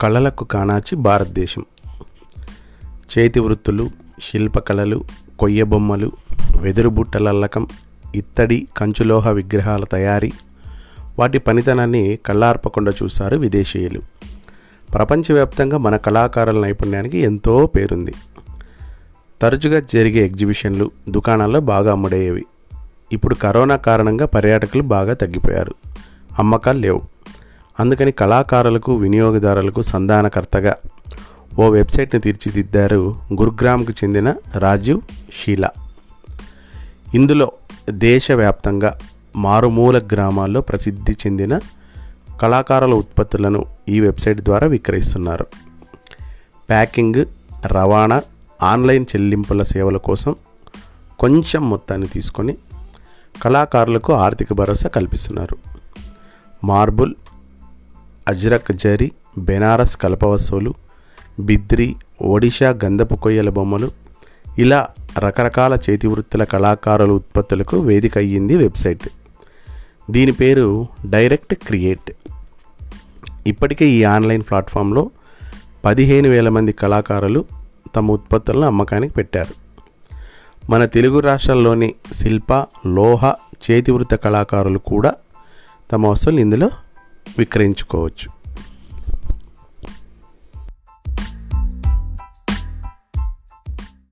కళలకు కానాచి భారతదేశం. చేతి వృత్తులు శిల్పకళలు కొయ్య బొమ్మలు వెదురు బుట్టల అల్లకం ఇత్తడి కంచులోహ విగ్రహాల తయారీ వాటి పనితనాన్ని కళ్ళార్పకుండా చూస్తారు విదేశీయులు. ప్రపంచవ్యాప్తంగా మన కళాకారుల నైపుణ్యానికి ఎంతో పేరుంది. తరచుగా జరిగే ఎగ్జిబిషన్లు దుకాణాల్లో బాగా అమ్ముడయ్యేవి. ఇప్పుడు కరోనా కారణంగా పర్యాటకులు బాగా తగ్గిపోయారు. అమ్మకాలు లేవు. అందుకని కళాకారులకు వినియోగదారులకు సంధానకర్తగా ఓ వెబ్సైట్ని తీర్చిదిద్దారు గురుగ్రామ్కు చెందిన రాజీవ్ షీలా. ఇందులో దేశవ్యాప్తంగా మారుమూల గ్రామాల్లో ప్రసిద్ధి చెందిన కళాకారుల ఉత్పత్తులను ఈ వెబ్సైట్ ద్వారా విక్రయిస్తున్నారు. ప్యాకింగ్ రవాణా ఆన్లైన్ చెల్లింపుల సేవల కోసం కొంచెం మొత్తాన్ని తీసుకొని కళాకారులకు ఆర్థిక భరోసా కల్పిస్తున్నారు. మార్బుల్ అజ్రక్ జరీ బెనారస్ కలప వస్తువులు బిద్రి ఒడిషా గంధపు కొయ్యల బొమ్మలు ఇలా రకరకాల చేతి వృత్తుల కళాకారుల ఉత్పత్తులకు వేదిక అయ్యింది వెబ్సైట్. దీని పేరు డైరెక్ట్ క్రియేట్. ఇప్పటికే ఈ ఆన్లైన్ ప్లాట్ఫామ్లో పదిహేను వేల మంది కళాకారులు తమ ఉత్పత్తులను అమ్మకానికి పెట్టారు. మన తెలుగు రాష్ట్రాల్లోని శిల్ప లోహ చేతివృత్త కళాకారులు కూడా తమ వస్తువులు ఇందులో విక్రయించుకోవచ్చు.